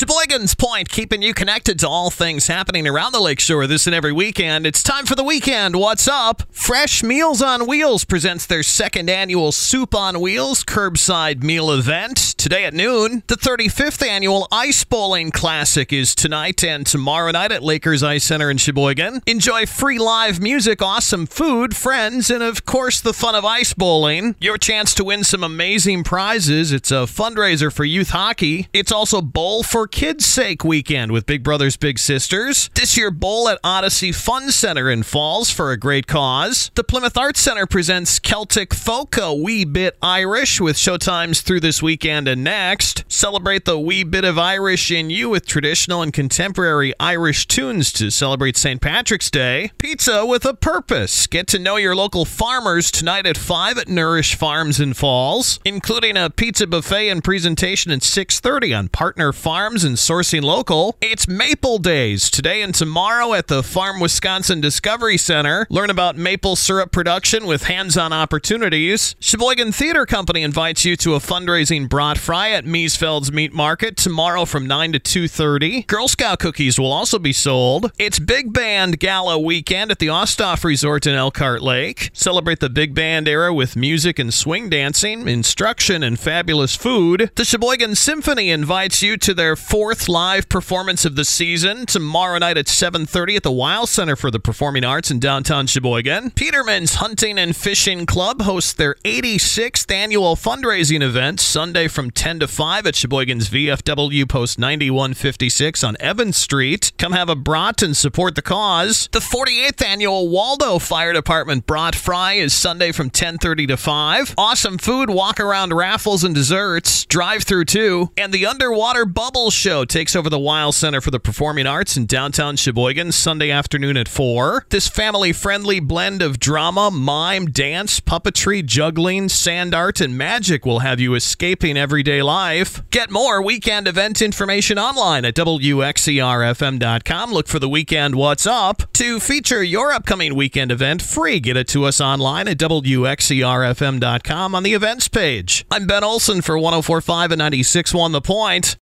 Sheboygan's Point, keeping you connected to all things happening around the lakeshore this and every weekend. It's time for the weekend. What's up? Fresh Meals on Wheels presents their second annual Soup on Wheels curbside meal event today at noon. The 35th annual Ice Bowling Classic is tonight and tomorrow night at Lakers Ice Center in Sheboygan. Enjoy free live music, awesome food, friends, and of course the fun of ice bowling. Your chance to win some amazing prizes. It's a fundraiser for youth hockey. It's also Bowl for Kids' Sake weekend with Big Brothers Big Sisters. This year, Bowl at Odyssey Fun Center in Falls for a great cause. The Plymouth Arts Center presents Celtic Folk, a wee bit Irish, with showtimes through this weekend and next. Celebrate the wee bit of Irish in you with traditional and contemporary Irish tunes to celebrate St. Patrick's Day. Pizza with a purpose. Get to know your local farmers tonight at 5 at Nourish Farms in Falls, including a pizza buffet and presentation at 6:30 on partner farms and sourcing local. It's Maple Days today and tomorrow at the Farm Wisconsin Discovery Center. Learn about maple syrup production with hands-on opportunities. Sheboygan Theater Company invites you to a fundraising brat fry at Miesfeld's Meat Market tomorrow from 9 to 2:30. Girl Scout cookies will also be sold. It's Big Band Gala weekend at the Osthoff Resort in Elkhart Lake. Celebrate the big band era with music and swing dancing, instruction, and fabulous food. The Sheboygan Symphony invites you to their fourth live performance of the season tomorrow night at 7:30 at the Weil Center for the Performing Arts in downtown Sheboygan. Peterman's Hunting and Fishing Club hosts their 86th annual fundraising event Sunday from 10 to 5 at Sheboygan's VFW Post 9156 on Evans Street. Come have a brat and support the cause. The 48th annual Waldo Fire Department Brat Fry is Sunday from 10:30 to 5. Awesome food, walk around raffles and desserts, drive through too, and the Underwater Bubble Show takes over the Weil Center for the Performing Arts in downtown Sheboygan Sunday afternoon at 4. This family-friendly blend of drama, mime, dance, puppetry, juggling, sand art, and magic will have you escaping everyday life. Get more weekend event information online at WXERFM.com. Look for the weekend What's Up. To feature your upcoming weekend event free, get it to us online at WXERFM.com on the events page. I'm Ben Olson for 1045 and 96.1 The Point.